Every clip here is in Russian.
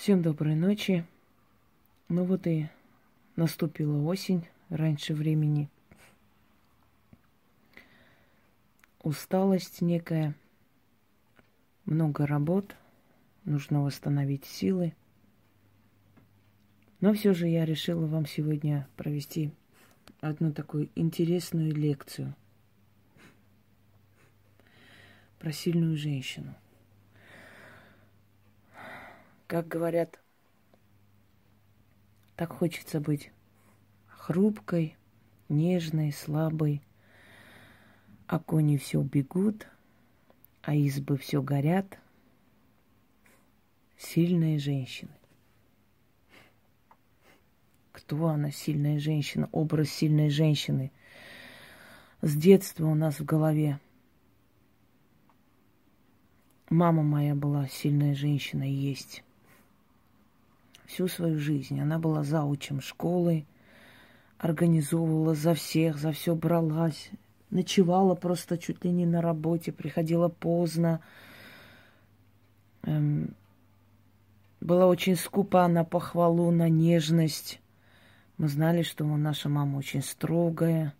Всем доброй ночи. Ну вот и наступила осень раньше времени. Усталость некая, много работ, нужно восстановить силы. Но все же я решила вам сегодня провести одну такую интересную лекцию про сильную женщину – как говорят, так хочется быть хрупкой, нежной, слабой. А кони все бегут, а избы все горят. Сильные женщины. Кто она, сильная женщина? Образ сильной женщины. С детства у нас в голове. Мама моя была сильная женщина и есть всю свою жизнь. Она была заучем школы, организовывала за всех, за все бралась, ночевала просто чуть ли не на работе, приходила поздно. Эм, была очень скупа на похвалу, на нежность. Мы знали, что наша мама очень строгая.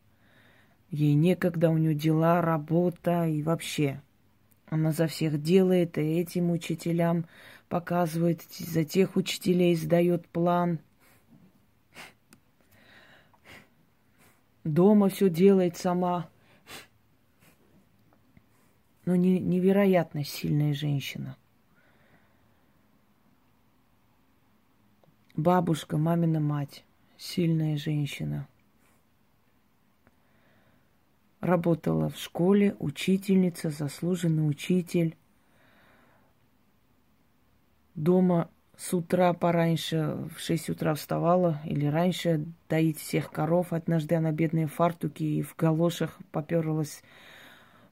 Ей некогда, у нее дела, работа и вообще. Она за всех делает, и этим учителям показывает, за тех учителей сдает план. Дома все делает сама. Но не, невероятно сильная женщина. Бабушка, мамина мать, сильная женщина. Работала в школе, учительница, заслуженный учитель дома с утра пораньше, в 6 утра вставала или раньше доить всех коров. Однажды она бедные фартуки и в галошах поперлась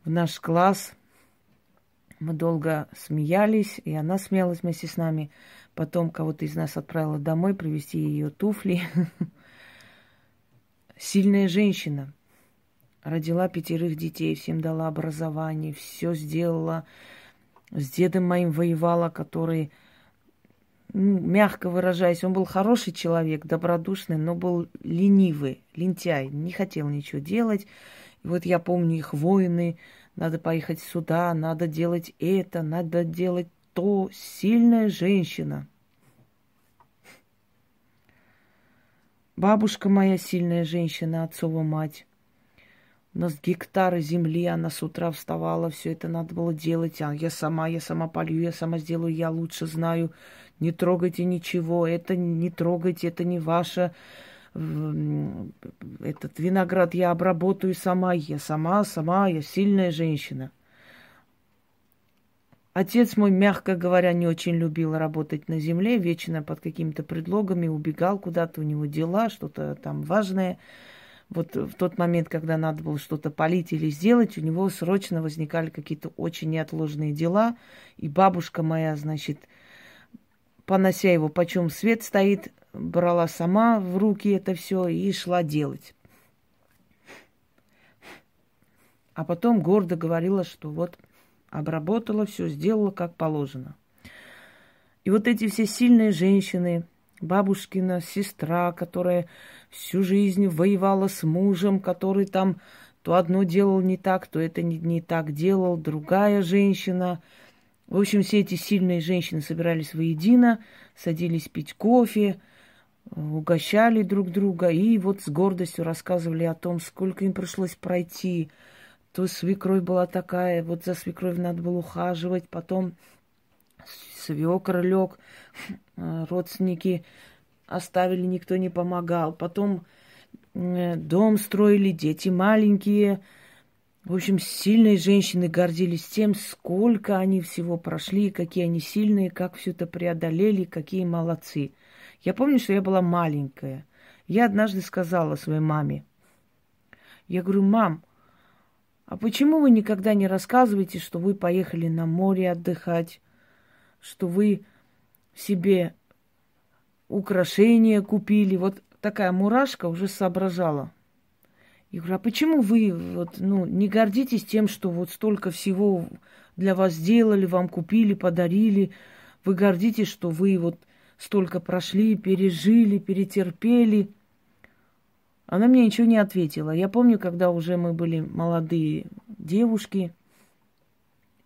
в наш класс. Мы долго смеялись, и она смеялась вместе с нами. Потом кого-то из нас отправила домой привезти ее туфли. Сильная женщина. Родила пятерых детей, всем дала образование, все сделала. С дедом моим воевала, который ну, мягко выражаясь, он был хороший человек, добродушный, но был ленивый, лентяй, не хотел ничего делать. И вот я помню их воины, надо поехать сюда, надо делать это, надо делать то. Сильная женщина. Бабушка моя сильная женщина, отцова мать. У нас гектары земли, она с утра вставала, все это надо было делать. А я сама, я сама полью, я сама сделаю, я лучше знаю. Не трогайте ничего, это не трогайте, это не ваше. Этот виноград я обработаю сама, я сама, сама, я сильная женщина. Отец мой, мягко говоря, не очень любил работать на земле, вечно под какими-то предлогами убегал куда-то, у него дела, что-то там важное вот в тот момент, когда надо было что-то полить или сделать, у него срочно возникали какие-то очень неотложные дела. И бабушка моя, значит, понося его, почем свет стоит, брала сама в руки это все и шла делать. А потом гордо говорила, что вот обработала все, сделала как положено. И вот эти все сильные женщины, бабушкина сестра, которая всю жизнь воевала с мужем, который там то одно делал не так, то это не, не так делал, другая женщина. В общем, все эти сильные женщины собирались воедино, садились пить кофе, угощали друг друга и вот с гордостью рассказывали о том, сколько им пришлось пройти. То свекровь была такая, вот за свекровь надо было ухаживать, потом свекр лег, родственники оставили, никто не помогал. Потом э, дом строили, дети маленькие. В общем, сильные женщины гордились тем, сколько они всего прошли, какие они сильные, как все это преодолели, какие молодцы. Я помню, что я была маленькая. Я однажды сказала своей маме, я говорю, мам, а почему вы никогда не рассказываете, что вы поехали на море отдыхать, что вы себе украшения купили. Вот такая мурашка уже соображала. Я говорю, а почему вы вот, ну, не гордитесь тем, что вот столько всего для вас сделали, вам купили, подарили? Вы гордитесь, что вы вот столько прошли, пережили, перетерпели. Она мне ничего не ответила. Я помню, когда уже мы были молодые девушки,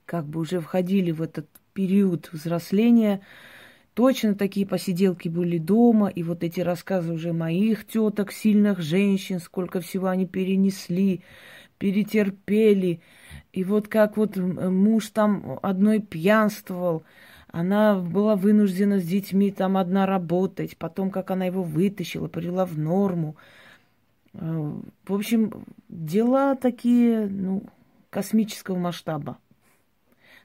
как бы уже входили в этот период взросления, точно такие посиделки были дома, и вот эти рассказы уже моих теток, сильных женщин, сколько всего они перенесли, перетерпели. И вот как вот муж там одной пьянствовал, она была вынуждена с детьми там одна работать, потом как она его вытащила, привела в норму. Э, в общем, дела такие, ну, космического масштаба.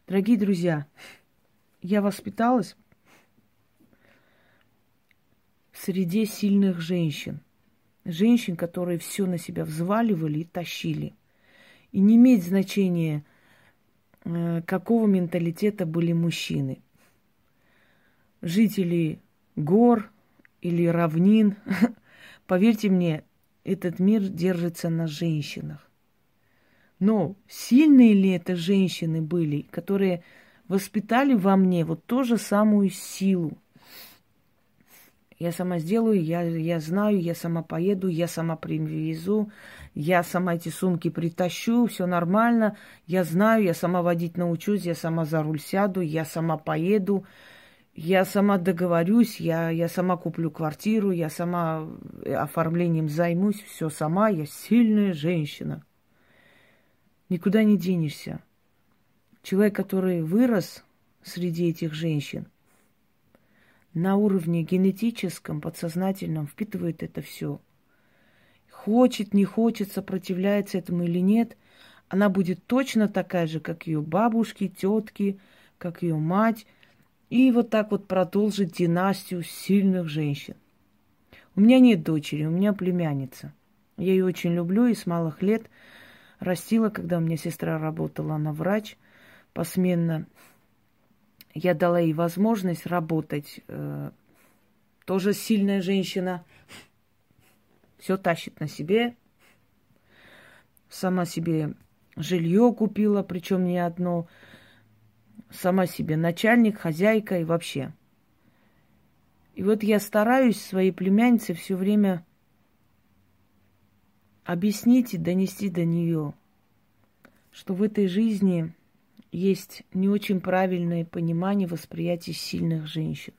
Дорогие друзья, я воспиталась среде сильных женщин. Женщин, которые все на себя взваливали и тащили. И не имеет значения, э, какого менталитета были мужчины. Жители гор или равнин, поверьте мне, этот мир держится на женщинах. Но сильные ли это женщины были, которые воспитали во мне вот ту же самую силу, я сама сделаю, я, я знаю, я сама поеду, я сама привезу, я сама эти сумки притащу, все нормально, я знаю, я сама водить научусь, я сама за руль сяду, я сама поеду, я сама договорюсь, я, я сама куплю квартиру, я сама э, оформлением займусь, все сама, я сильная женщина. Никуда не денешься. Человек, который вырос среди этих женщин – на уровне генетическом, подсознательном впитывает это все. Хочет, не хочет, сопротивляется этому или нет, она будет точно такая же, как ее бабушки, тетки, как ее мать, и вот так вот продолжит династию сильных женщин. У меня нет дочери, у меня племянница. Я ее очень люблю и с малых лет растила, когда у меня сестра работала, она врач посменно я дала ей возможность работать. Э, тоже сильная женщина. Все тащит на себе. Сама себе жилье купила, причем не одно. Сама себе начальник, хозяйка и вообще. И вот я стараюсь своей племяннице все время объяснить и донести до нее, что в этой жизни есть не очень правильное понимание восприятия сильных женщин.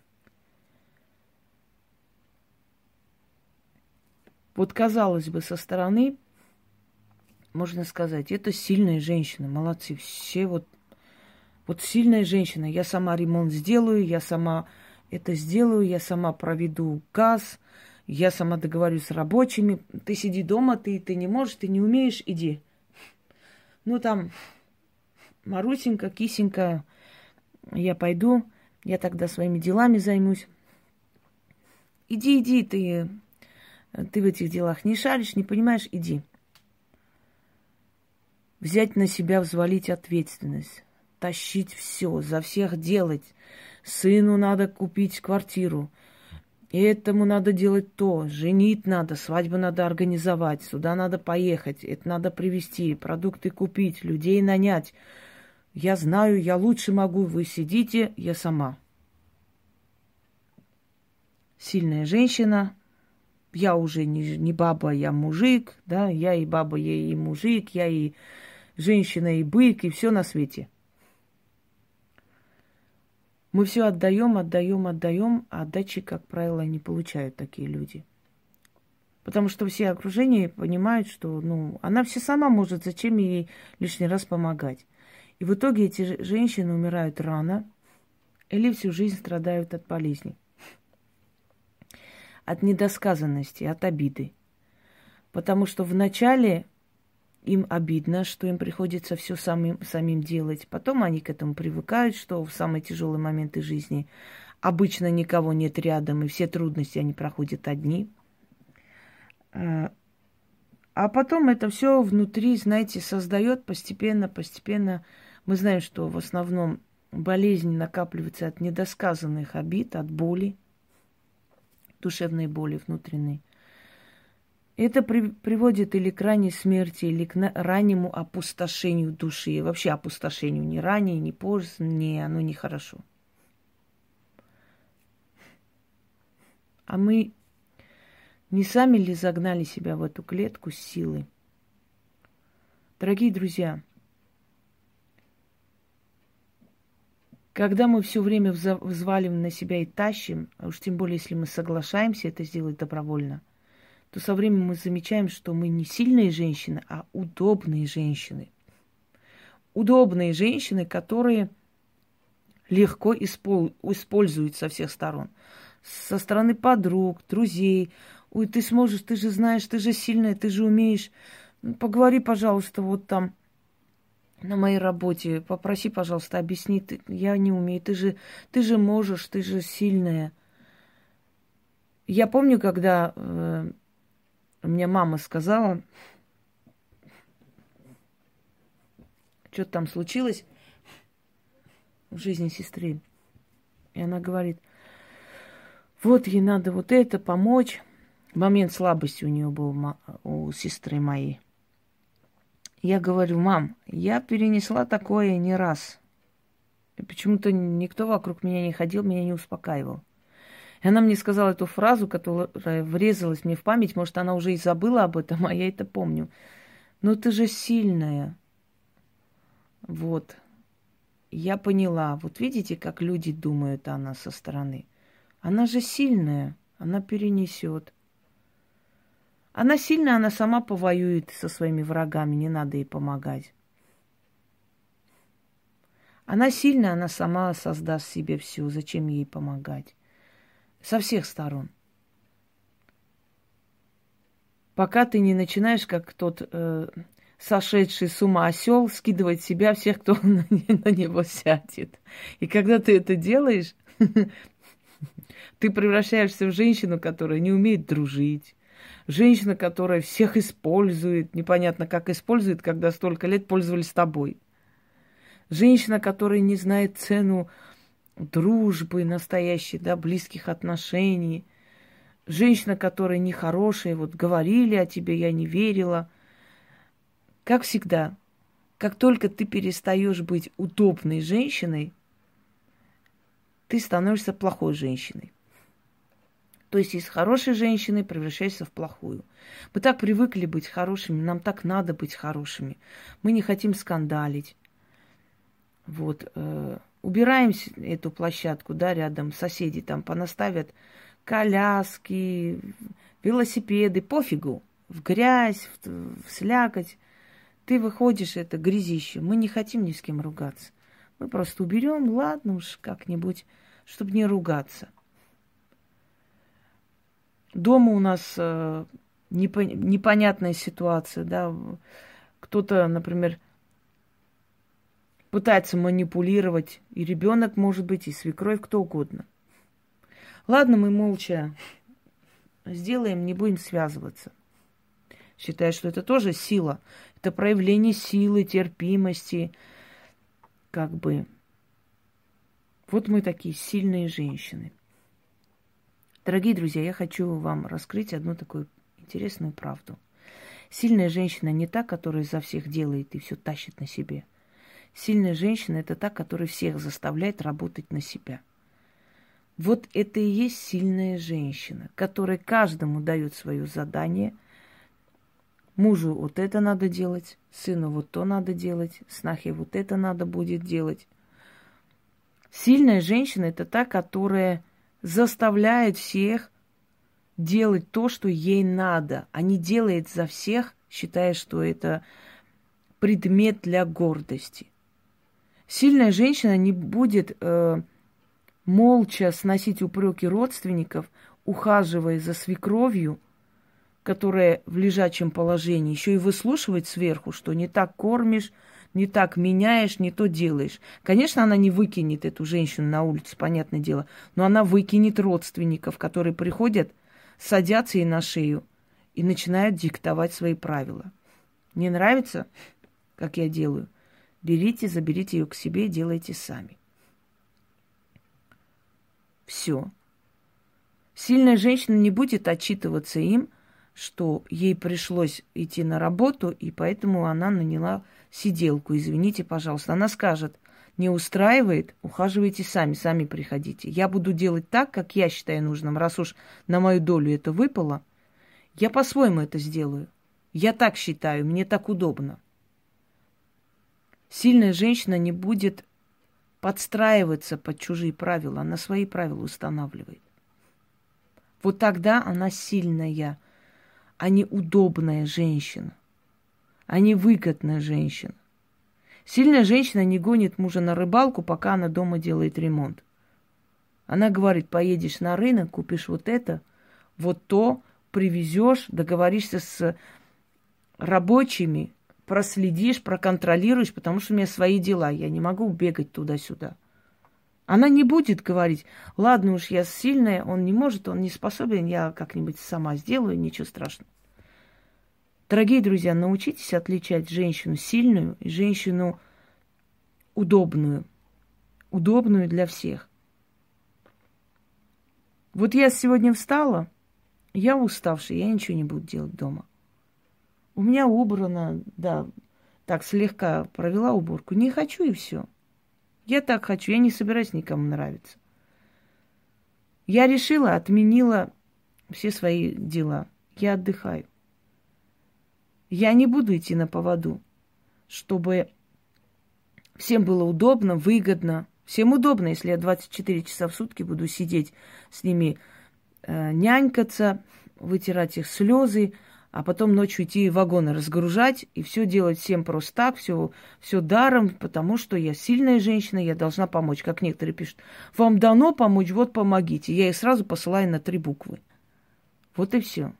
Вот казалось бы, со стороны можно сказать, это сильная женщина, молодцы, все вот, вот сильная женщина, я сама ремонт сделаю, я сама это сделаю, я сама проведу газ, я сама договорюсь с рабочими, ты сиди дома, ты, ты не можешь, ты не умеешь, иди. Ну там Марусенька, кисенька, я пойду, я тогда своими делами займусь. Иди, иди, ты, ты в этих делах не шаришь, не понимаешь, иди. Взять на себя, взвалить ответственность, тащить все, за всех делать. Сыну надо купить квартиру, этому надо делать то, женить надо, свадьбу надо организовать, сюда надо поехать, это надо привезти, продукты купить, людей нанять – я знаю, я лучше могу, вы сидите, я сама. Сильная женщина, я уже не, не баба, я мужик, да, я и баба, я и мужик, я и женщина, и бык, и все на свете. Мы все отдаем, отдаем, отдаем, а отдачи, как правило, не получают такие люди. Потому что все окружения понимают, что ну, она все сама может, зачем ей лишний раз помогать. И в итоге эти женщины умирают рано или всю жизнь страдают от болезней, от недосказанности, от обиды. Потому что вначале им обидно, что им приходится все самим, самим делать. Потом они к этому привыкают, что в самые тяжелые моменты жизни обычно никого нет рядом, и все трудности они проходят одни. А, а потом это все внутри, знаете, создает постепенно, постепенно мы знаем, что в основном болезнь накапливается от недосказанных обид, от боли, душевной боли внутренней. Это при, приводит или к ранней смерти, или к на, раннему опустошению души. вообще опустошению ни ранее, ни позже, ни оно нехорошо. А мы не сами ли загнали себя в эту клетку с силой? Дорогие друзья, когда мы все время взваливаем на себя и тащим, а уж тем более, если мы соглашаемся это сделать добровольно, то со временем мы замечаем, что мы не сильные женщины, а удобные женщины. Удобные женщины, которые легко используют со всех сторон. Со стороны подруг, друзей. Ой, ты сможешь, ты же знаешь, ты же сильная, ты же умеешь. Ну, поговори, пожалуйста, вот там на моей работе. Попроси, пожалуйста, объясни. Я не умею. Ты же, ты же можешь, ты же сильная. Я помню, когда э, мне мама сказала, что-то там случилось в жизни сестры. И она говорит, вот ей надо вот это помочь. Момент слабости у нее был у сестры моей. Я говорю, мам, я перенесла такое не раз. Почему-то никто вокруг меня не ходил, меня не успокаивал. И она мне сказала эту фразу, которая врезалась мне в память. Может, она уже и забыла об этом, а я это помню. Но ты же сильная. Вот. Я поняла. Вот видите, как люди думают о нас со стороны. Она же сильная. Она перенесет. Она сильная, она сама повоюет со своими врагами. Не надо ей помогать. Она сильная, она сама создаст себе все. Зачем ей помогать? Со всех сторон. Пока ты не начинаешь, как тот э, сошедший с ума осел, скидывать себя всех, кто на, на него сядет. И когда ты это делаешь, ты превращаешься в женщину, которая не умеет дружить, женщина, которая всех использует, непонятно как использует, когда столько лет пользовались тобой. Женщина, которая не знает цену дружбы настоящей, да, близких отношений. Женщина, которая нехорошая, вот говорили о тебе, я не верила. Как всегда, как только ты перестаешь быть удобной женщиной, ты становишься плохой женщиной. То есть из хорошей женщины превращаешься в плохую. Мы так привыкли быть хорошими, нам так надо быть хорошими. Мы не хотим скандалить. Вот. Э, убираем эту площадку, да, рядом соседи там понаставят коляски, велосипеды, пофигу, в грязь, в, в слякоть. Ты выходишь, это грязище. Мы не хотим ни с кем ругаться. Мы просто уберем, ладно уж, как-нибудь, чтобы не ругаться. Дома у нас э, непонятная ситуация, да. Кто-то, например, пытается манипулировать и ребенок, может быть, и свекровь, кто угодно. Ладно, мы молча сделаем, не будем связываться. Считаю, что это тоже сила. Это проявление силы, терпимости. Как бы. Вот мы такие сильные женщины. Дорогие друзья, я хочу вам раскрыть одну такую интересную правду. Сильная женщина не та, которая за всех делает и все тащит на себе – Сильная женщина – это та, которая всех заставляет работать на себя. Вот это и есть сильная женщина, которая каждому дает свое задание. Мужу вот это надо делать, сыну вот то надо делать, снахе вот это надо будет делать. Сильная женщина – это та, которая заставляет всех делать то, что ей надо, а не делает за всех, считая, что это предмет для гордости – Сильная женщина не будет э, молча сносить упреки родственников, ухаживая за свекровью, которая в лежачем положении, еще и выслушивать сверху, что не так кормишь, не так меняешь, не то делаешь. Конечно, она не выкинет эту женщину на улицу, понятное дело, но она выкинет родственников, которые приходят, садятся ей на шею и начинают диктовать свои правила. Не нравится, как я делаю? Берите, заберите ее к себе и делайте сами. Все. Сильная женщина не будет отчитываться им, что ей пришлось идти на работу, и поэтому она наняла сиделку. Извините, пожалуйста. Она скажет, не устраивает, ухаживайте сами, сами приходите. Я буду делать так, как я считаю нужным. Раз уж на мою долю это выпало, я по-своему это сделаю. Я так считаю, мне так удобно. Сильная женщина не будет подстраиваться под чужие правила, она свои правила устанавливает. Вот тогда она сильная, а не удобная женщина, а не выгодная женщина. Сильная женщина не гонит мужа на рыбалку, пока она дома делает ремонт. Она говорит, поедешь на рынок, купишь вот это, вот то, привезешь, договоришься с рабочими, проследишь, проконтролируешь, потому что у меня свои дела, я не могу бегать туда-сюда. Она не будет говорить, ладно уж, я сильная, он не может, он не способен, я как-нибудь сама сделаю, ничего страшного. Дорогие друзья, научитесь отличать женщину сильную и женщину удобную. Удобную для всех. Вот я сегодня встала, я уставшая, я ничего не буду делать дома. У меня убрано, да, так слегка провела уборку. Не хочу и все. Я так хочу, я не собираюсь никому нравиться. Я решила, отменила все свои дела. Я отдыхаю. Я не буду идти на поводу, чтобы всем было удобно, выгодно. Всем удобно, если я 24 часа в сутки буду сидеть с ними, э, нянькаться, вытирать их слезы, а потом ночью идти вагоны разгружать и все делать всем просто так, все, все даром, потому что я сильная женщина, я должна помочь. Как некоторые пишут, вам дано помочь, вот помогите. Я их сразу посылаю на три буквы. Вот и все.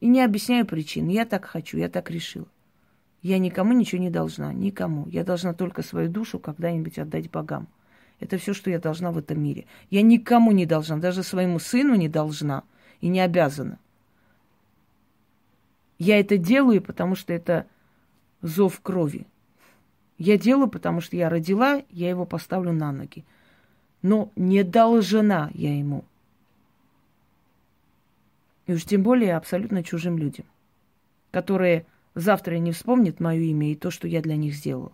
И не объясняю причин. Я так хочу, я так решила. Я никому ничего не должна, никому. Я должна только свою душу когда-нибудь отдать богам. Это все, что я должна в этом мире. Я никому не должна, даже своему сыну не должна и не обязана. Я это делаю, потому что это зов крови. Я делаю, потому что я родила, я его поставлю на ноги. Но не должна я ему. И уж тем более абсолютно чужим людям, которые завтра не вспомнят мое имя и то, что я для них сделала.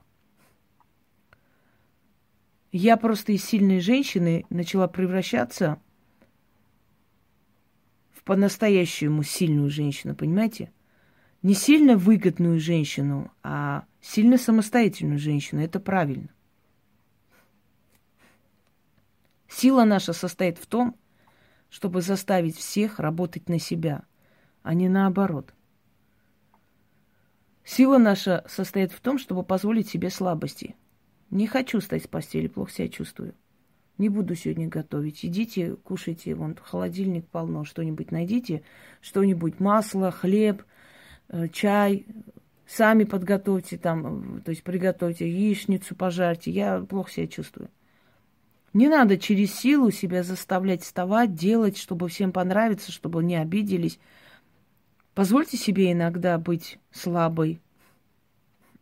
Я просто из сильной женщины начала превращаться в по-настоящему сильную женщину, понимаете? Не сильно выгодную женщину, а сильно самостоятельную женщину. Это правильно. Сила наша состоит в том, чтобы заставить всех работать на себя, а не наоборот. Сила наша состоит в том, чтобы позволить себе слабости. Не хочу стать с постели, плохо себя чувствую. Не буду сегодня готовить. Идите, кушайте, вон холодильник полно, что-нибудь найдите, что-нибудь, масло, хлеб, чай, сами подготовьте там, э, то есть приготовьте яичницу, пожарьте. Я плохо себя чувствую. Не надо через силу себя заставлять вставать, делать, чтобы всем понравиться, чтобы не обиделись. Позвольте себе иногда быть слабой,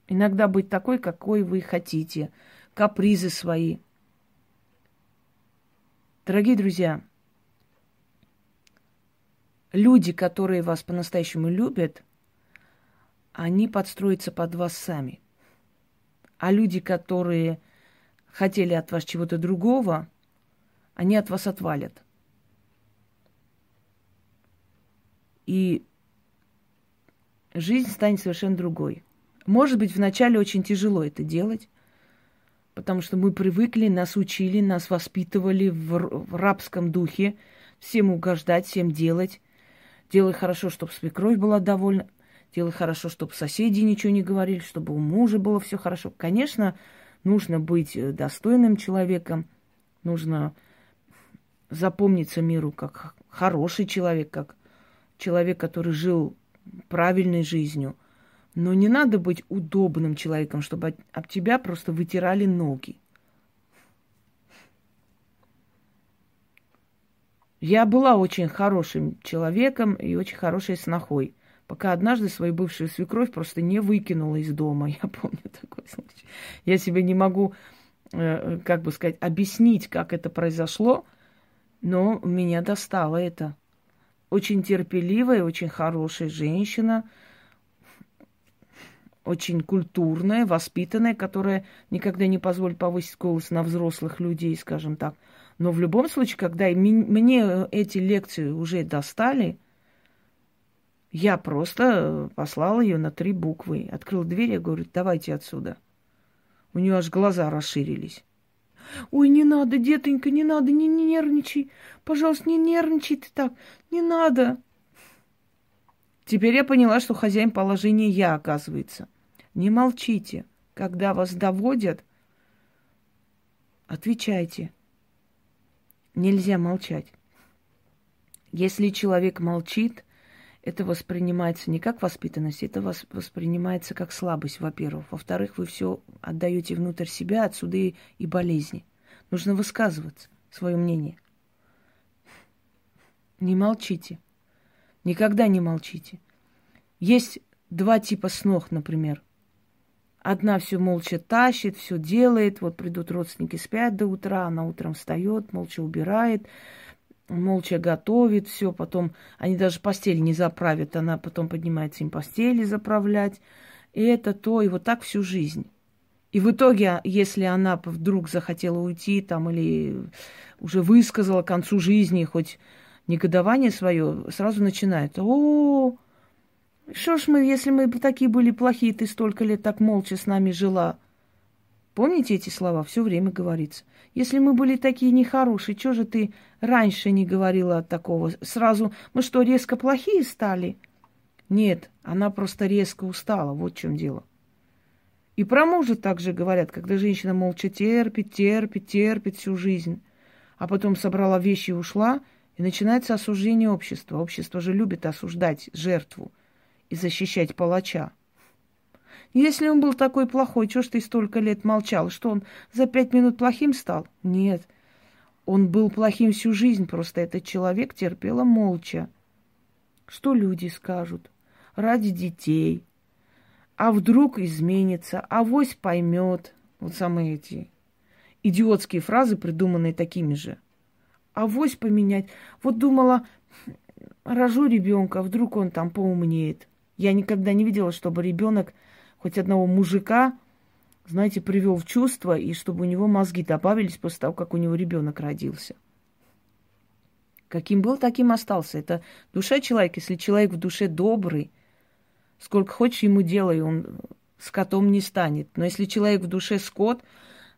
иногда быть такой, какой вы хотите, капризы свои. Дорогие друзья, люди, которые вас по-настоящему любят, они подстроятся под вас сами. А люди, которые хотели от вас чего-то другого, они от вас отвалят. И жизнь станет совершенно другой. Может быть, вначале очень тяжело это делать, потому что мы привыкли, нас учили, нас воспитывали в, рабском духе, всем угождать, всем делать. Делай хорошо, чтобы свекровь была довольна, делай хорошо, чтобы соседи ничего не говорили, чтобы у мужа было все хорошо. Конечно, Нужно быть э, достойным человеком, нужно запомниться миру как хороший человек, как человек, который жил правильной жизнью. Но не надо быть удобным человеком, чтобы об тебя просто вытирали ноги. Я была очень хорошим человеком и очень хорошей снохой пока однажды свою бывшую свекровь просто не выкинула из дома. Я помню такой случай. Я себе не могу, э, как бы сказать, объяснить, как это произошло, но меня достало это. Очень терпеливая, очень хорошая женщина, очень культурная, воспитанная, которая никогда не позволит повысить голос на взрослых людей, скажем так. Но в любом случае, когда мне эти лекции уже достали, я просто послала ее на три буквы. Открыл дверь, я говорю, давайте отсюда. У нее аж глаза расширились. Ой, не надо, детонька, не надо, не, не нервничай. Пожалуйста, не нервничай ты так. Не надо. Теперь я поняла, что хозяин положения я, оказывается. Не молчите. Когда вас доводят, отвечайте. Нельзя молчать. Если человек молчит, это воспринимается не как воспитанность, это воспринимается как слабость, во-первых. Во-вторых, вы все отдаете внутрь себя, отсюда и, и болезни. Нужно высказываться, свое мнение. Не молчите. Никогда не молчите. Есть два типа снов, например. Одна все молча тащит, все делает. Вот придут родственники, спят до утра, она утром встает, молча убирает, молча готовит все, потом они даже постель не заправят, она потом поднимается им постели заправлять, и это то, и вот так всю жизнь. И в итоге, если она вдруг захотела уйти там или уже высказала к концу жизни хоть негодование свое, сразу начинает, о, что ж мы, если мы такие были плохие, ты столько лет так молча с нами жила, Помните эти слова? Все время говорится. Если мы были такие нехорошие, что же ты раньше не говорила такого? Сразу мы что, резко плохие стали? Нет, она просто резко устала, вот в чем дело. И про мужа также говорят, когда женщина молча терпит, терпит, терпит всю жизнь, а потом собрала вещи и ушла, и начинается осуждение общества. Общество же любит осуждать жертву и защищать палача. Если он был такой плохой, чего ж ты столько лет молчал? Что он за пять минут плохим стал? Нет. Он был плохим всю жизнь, просто этот человек терпела молча. Что люди скажут? Ради детей. А вдруг изменится, а поймет. Вот самые эти идиотские фразы, придуманные такими же. А поменять. Вот думала, рожу ребенка, вдруг он там поумнеет. Я никогда не видела, чтобы ребенок хоть одного мужика, знаете, привел в чувство, и чтобы у него мозги добавились после того, как у него ребенок родился. Каким был, таким остался. Это душа человека. Если человек в душе добрый, сколько хочешь ему делай, он скотом не станет. Но если человек в душе скот,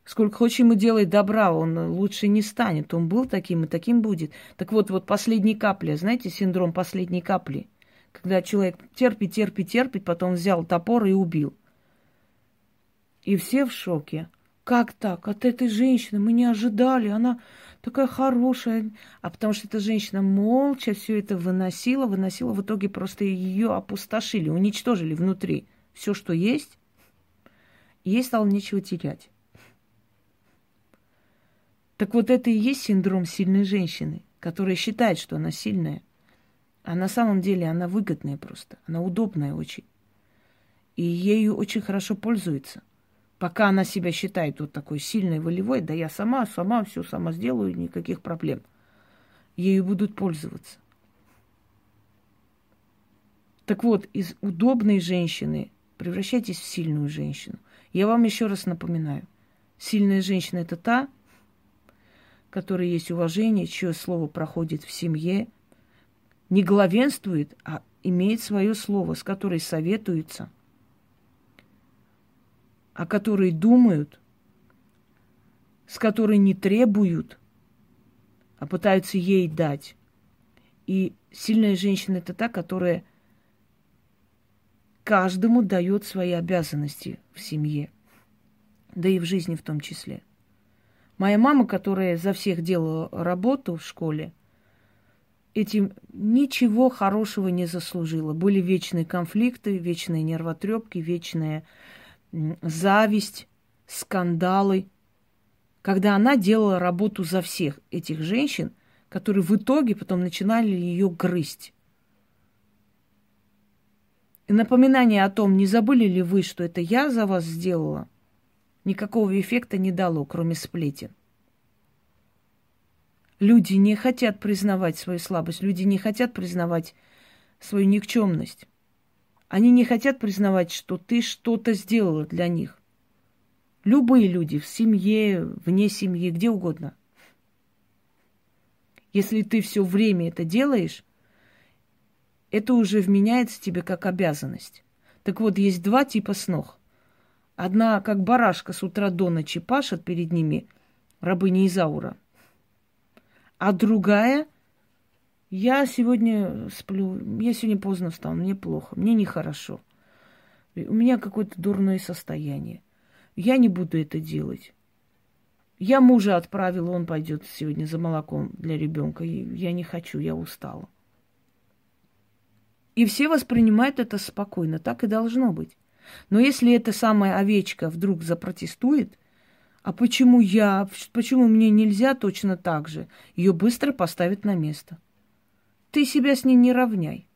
сколько хочешь ему делай добра, он лучше не станет. Он был таким и таким будет. Так вот, вот последней капли, знаете, синдром последней капли – когда человек терпит, терпит, терпит, потом взял топор и убил. И все в шоке. Как так? От этой женщины мы не ожидали. Она такая хорошая. А потому что эта женщина молча все это выносила, выносила. В итоге просто ее опустошили, уничтожили внутри. Все, что есть, ей стало нечего терять. Так вот это и есть синдром сильной женщины, которая считает, что она сильная. А на самом деле она выгодная просто. Она удобная очень. И ею очень хорошо пользуется. Пока она себя считает вот такой сильной, волевой, да я сама, сама все сама сделаю, никаких проблем. Ею будут пользоваться. Так вот, из удобной женщины превращайтесь в сильную женщину. Я вам еще раз напоминаю. Сильная женщина – это та, которой есть уважение, чье слово проходит в семье – не главенствует, а имеет свое слово, с которой советуются, о которой думают, с которой не требуют, а пытаются ей дать. И сильная женщина это та, которая каждому дает свои обязанности в семье, да и в жизни в том числе. Моя мама, которая за всех делала работу в школе, этим ничего хорошего не заслужила. Были вечные конфликты, вечные нервотрепки, вечная зависть, скандалы. Когда она делала работу за всех этих женщин, которые в итоге потом начинали ее грызть. И напоминание о том, не забыли ли вы, что это я за вас сделала, никакого эффекта не дало, кроме сплетен. Люди не хотят признавать свою слабость, люди не хотят признавать свою никчемность. Они не хотят признавать, что ты что-то сделала для них. Любые люди в семье, вне семьи, где угодно. Если ты все время это делаешь, это уже вменяется тебе как обязанность. Так вот, есть два типа снов. Одна, как барашка с утра до ночи пашет перед ними, рабыня Изаура. А другая, я сегодня сплю, я сегодня поздно встал, мне плохо, мне нехорошо. У меня какое-то дурное состояние. Я не буду это делать. Я мужа отправила, он пойдет сегодня за молоком для ребенка. Я не хочу, я устала. И все воспринимают это спокойно, так и должно быть. Но если эта самая овечка вдруг запротестует, а почему я, почему мне нельзя точно так же, ее быстро поставят на место. Ты себя с ней не равняй.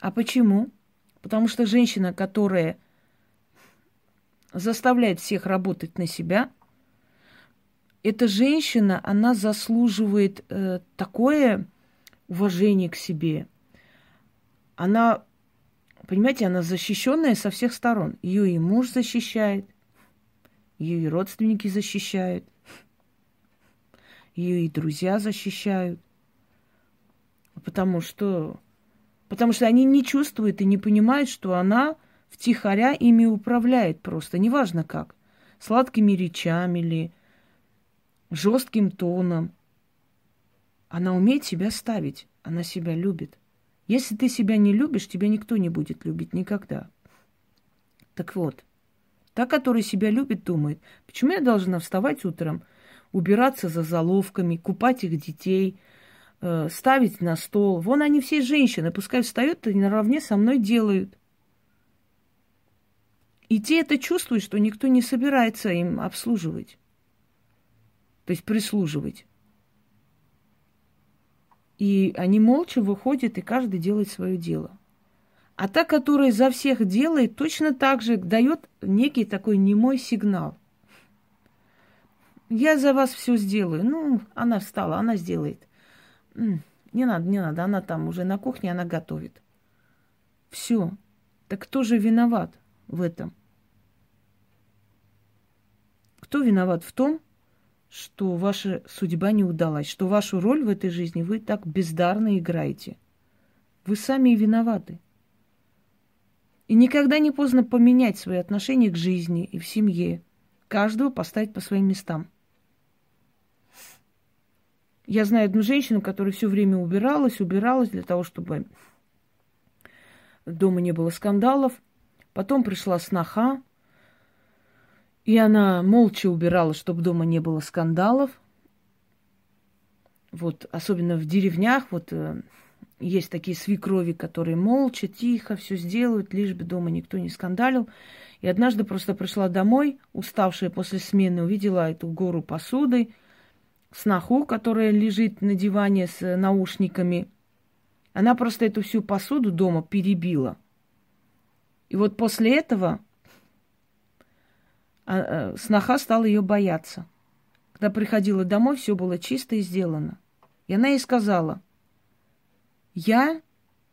А почему? Потому что женщина, которая заставляет всех работать на себя, эта женщина, она заслуживает э, такое уважение к себе. Она, понимаете, она защищенная со всех сторон. Ее и муж защищает, ее и родственники защищают, ее и друзья защищают. Потому что, потому что они не чувствуют и не понимают, что она втихаря ими управляет просто, неважно как. Сладкими речами или жестким тоном. Она умеет себя ставить, она себя любит. Если ты себя не любишь, тебя никто не будет любить никогда. Так вот, та, которая себя любит, думает, почему я должна вставать утром, убираться за заловками, купать их детей, э, ставить на стол. Вон они все женщины, пускай встают и наравне со мной делают. И те это чувствуют, что никто не собирается им обслуживать то есть прислуживать. И они молча выходят, и каждый делает свое дело. А та, которая за всех делает, точно так же дает некий такой немой сигнал. Я за вас все сделаю. Ну, она встала, она сделает. Не надо, не надо, она там уже на кухне, она готовит. Все. Так кто же виноват в этом? Кто виноват в том, что ваша судьба не удалась, что вашу роль в этой жизни вы так бездарно играете. Вы сами и виноваты. И никогда не поздно поменять свои отношения к жизни и в семье. Каждого поставить по своим местам. Я знаю одну женщину, которая все время убиралась, убиралась для того, чтобы дома не было скандалов. Потом пришла сноха, и она молча убирала, чтобы дома не было скандалов. Вот, особенно в деревнях, вот э, есть такие свекрови, которые молча, тихо все сделают, лишь бы дома никто не скандалил. И однажды просто пришла домой, уставшая после смены, увидела эту гору посуды, сноху, которая лежит на диване с наушниками. Она просто эту всю посуду дома перебила. И вот после этого а, э, сноха стала ее бояться. Когда приходила домой, все было чисто и сделано. И она ей сказала, я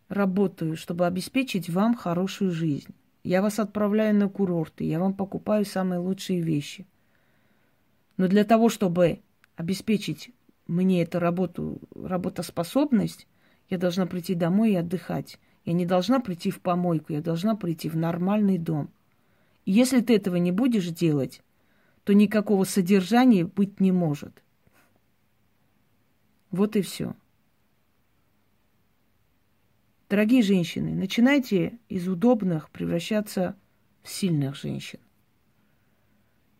работаю, чтобы обеспечить вам хорошую жизнь. Я вас отправляю на курорты, я вам покупаю самые лучшие вещи. Но для того, чтобы обеспечить мне эту работу, работоспособность, я должна прийти домой и отдыхать. Я не должна прийти в помойку, я должна прийти в нормальный дом. Если ты этого не будешь делать, то никакого содержания быть не может. Вот и все. Дорогие женщины, начинайте из удобных превращаться в сильных женщин.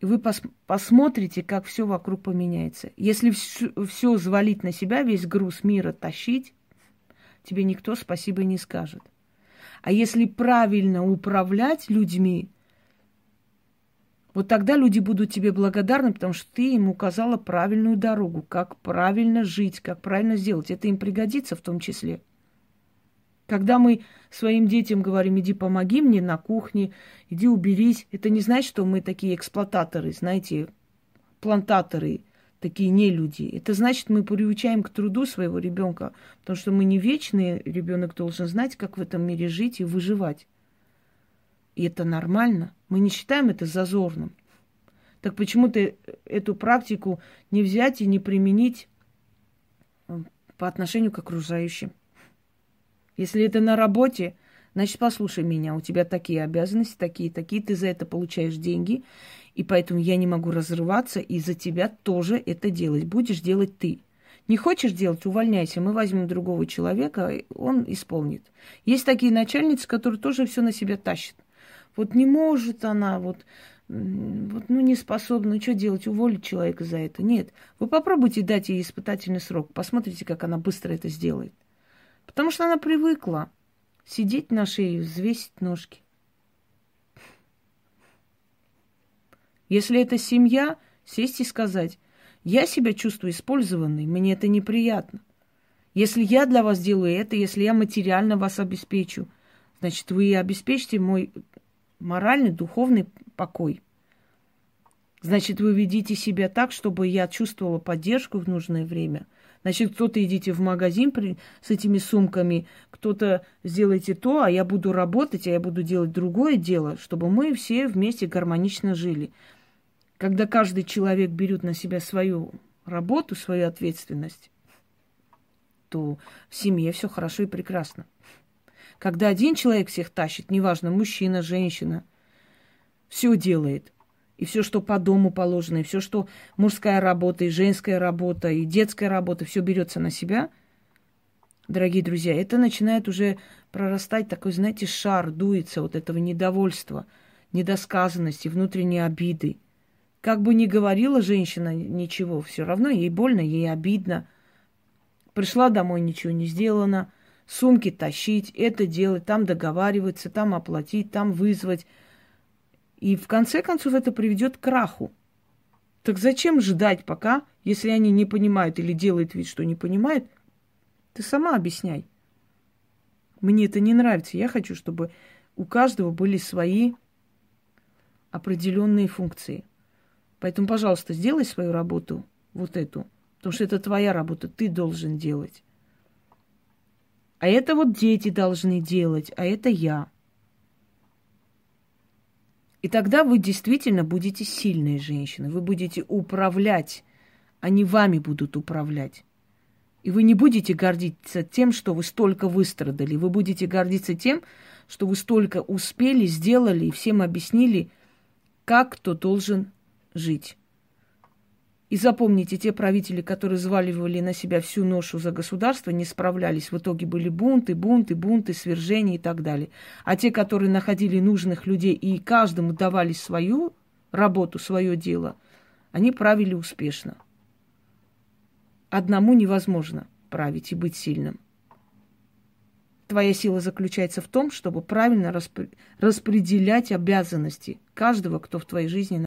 И вы пос посмотрите, как все вокруг поменяется. Если все, взвалить на себя, весь груз мира тащить, тебе никто спасибо не скажет. А если правильно управлять людьми, вот тогда люди будут тебе благодарны, потому что ты им указала правильную дорогу, как правильно жить, как правильно сделать. Это им пригодится в том числе. Когда мы своим детям говорим, иди помоги мне на кухне, иди уберись, это не значит, что мы такие эксплуататоры, знаете, плантаторы, такие не люди. Это значит, мы приучаем к труду своего ребенка, потому что мы не вечные, ребенок должен знать, как в этом мире жить и выживать. И это нормально. Мы не считаем это зазорным. Так почему ты эту практику не взять и не применить э, по отношению к окружающим? Если это на работе, значит, послушай меня, у тебя такие обязанности, такие, такие, ты за это получаешь деньги, и поэтому я не могу разрываться и за тебя тоже это делать. Будешь делать ты. Не хочешь делать, увольняйся. Мы возьмем другого человека, он исполнит. Есть такие начальницы, которые тоже все на себя тащат. Вот не может она, вот, вот ну, не способна, ну, что делать, уволить человека за это? Нет. Вы попробуйте дать ей испытательный срок, посмотрите, как она быстро это сделает. Потому что она привыкла сидеть на шее, взвесить ножки. Если это семья, сесть и сказать, я себя чувствую использованной, мне это неприятно. Если я для вас делаю это, если я материально вас обеспечу, значит, вы обеспечите мой моральный, духовный покой. Значит, вы ведите себя так, чтобы я чувствовала поддержку в нужное время. Значит, кто-то идите в магазин при, с этими сумками, кто-то сделайте то, а я буду работать, а я буду делать другое дело, чтобы мы все вместе гармонично жили. Когда каждый человек берет на себя свою работу, свою ответственность, то в семье все хорошо и прекрасно. Когда один человек всех тащит, неважно, мужчина, женщина, все делает. И все, что по дому положено, и все, что мужская работа, и женская работа, и детская работа, все берется на себя, дорогие друзья, это начинает уже прорастать такой, знаете, шар, дуется вот этого недовольства, недосказанности, внутренней обиды. Как бы ни говорила женщина ничего, все равно ей больно, ей обидно. Пришла домой, ничего не сделано, сумки тащить, это делать, там договариваться, там оплатить, там вызвать. И в конце концов это приведет к краху. Так зачем ждать пока, если они не понимают или делают вид, что не понимают? Ты сама объясняй. Мне это не нравится. Я хочу, чтобы у каждого были свои определенные функции – Поэтому, пожалуйста, сделай свою работу, вот эту, потому что это твоя работа, ты должен делать. А это вот дети должны делать, а это я. И тогда вы действительно будете сильной женщиной, вы будете управлять, они вами будут управлять. И вы не будете гордиться тем, что вы столько выстрадали. Вы будете гордиться тем, что вы столько успели, сделали и всем объяснили, как кто должен жить. И запомните, те правители, которые взваливали на себя всю ношу за государство, не справлялись. В итоге были бунты, бунты, бунты, свержения и так далее. А те, которые находили нужных людей и каждому давали свою работу, свое дело, они правили успешно. Одному невозможно править и быть сильным. Твоя сила заключается в том, чтобы правильно распределять обязанности каждого, кто в твоей жизни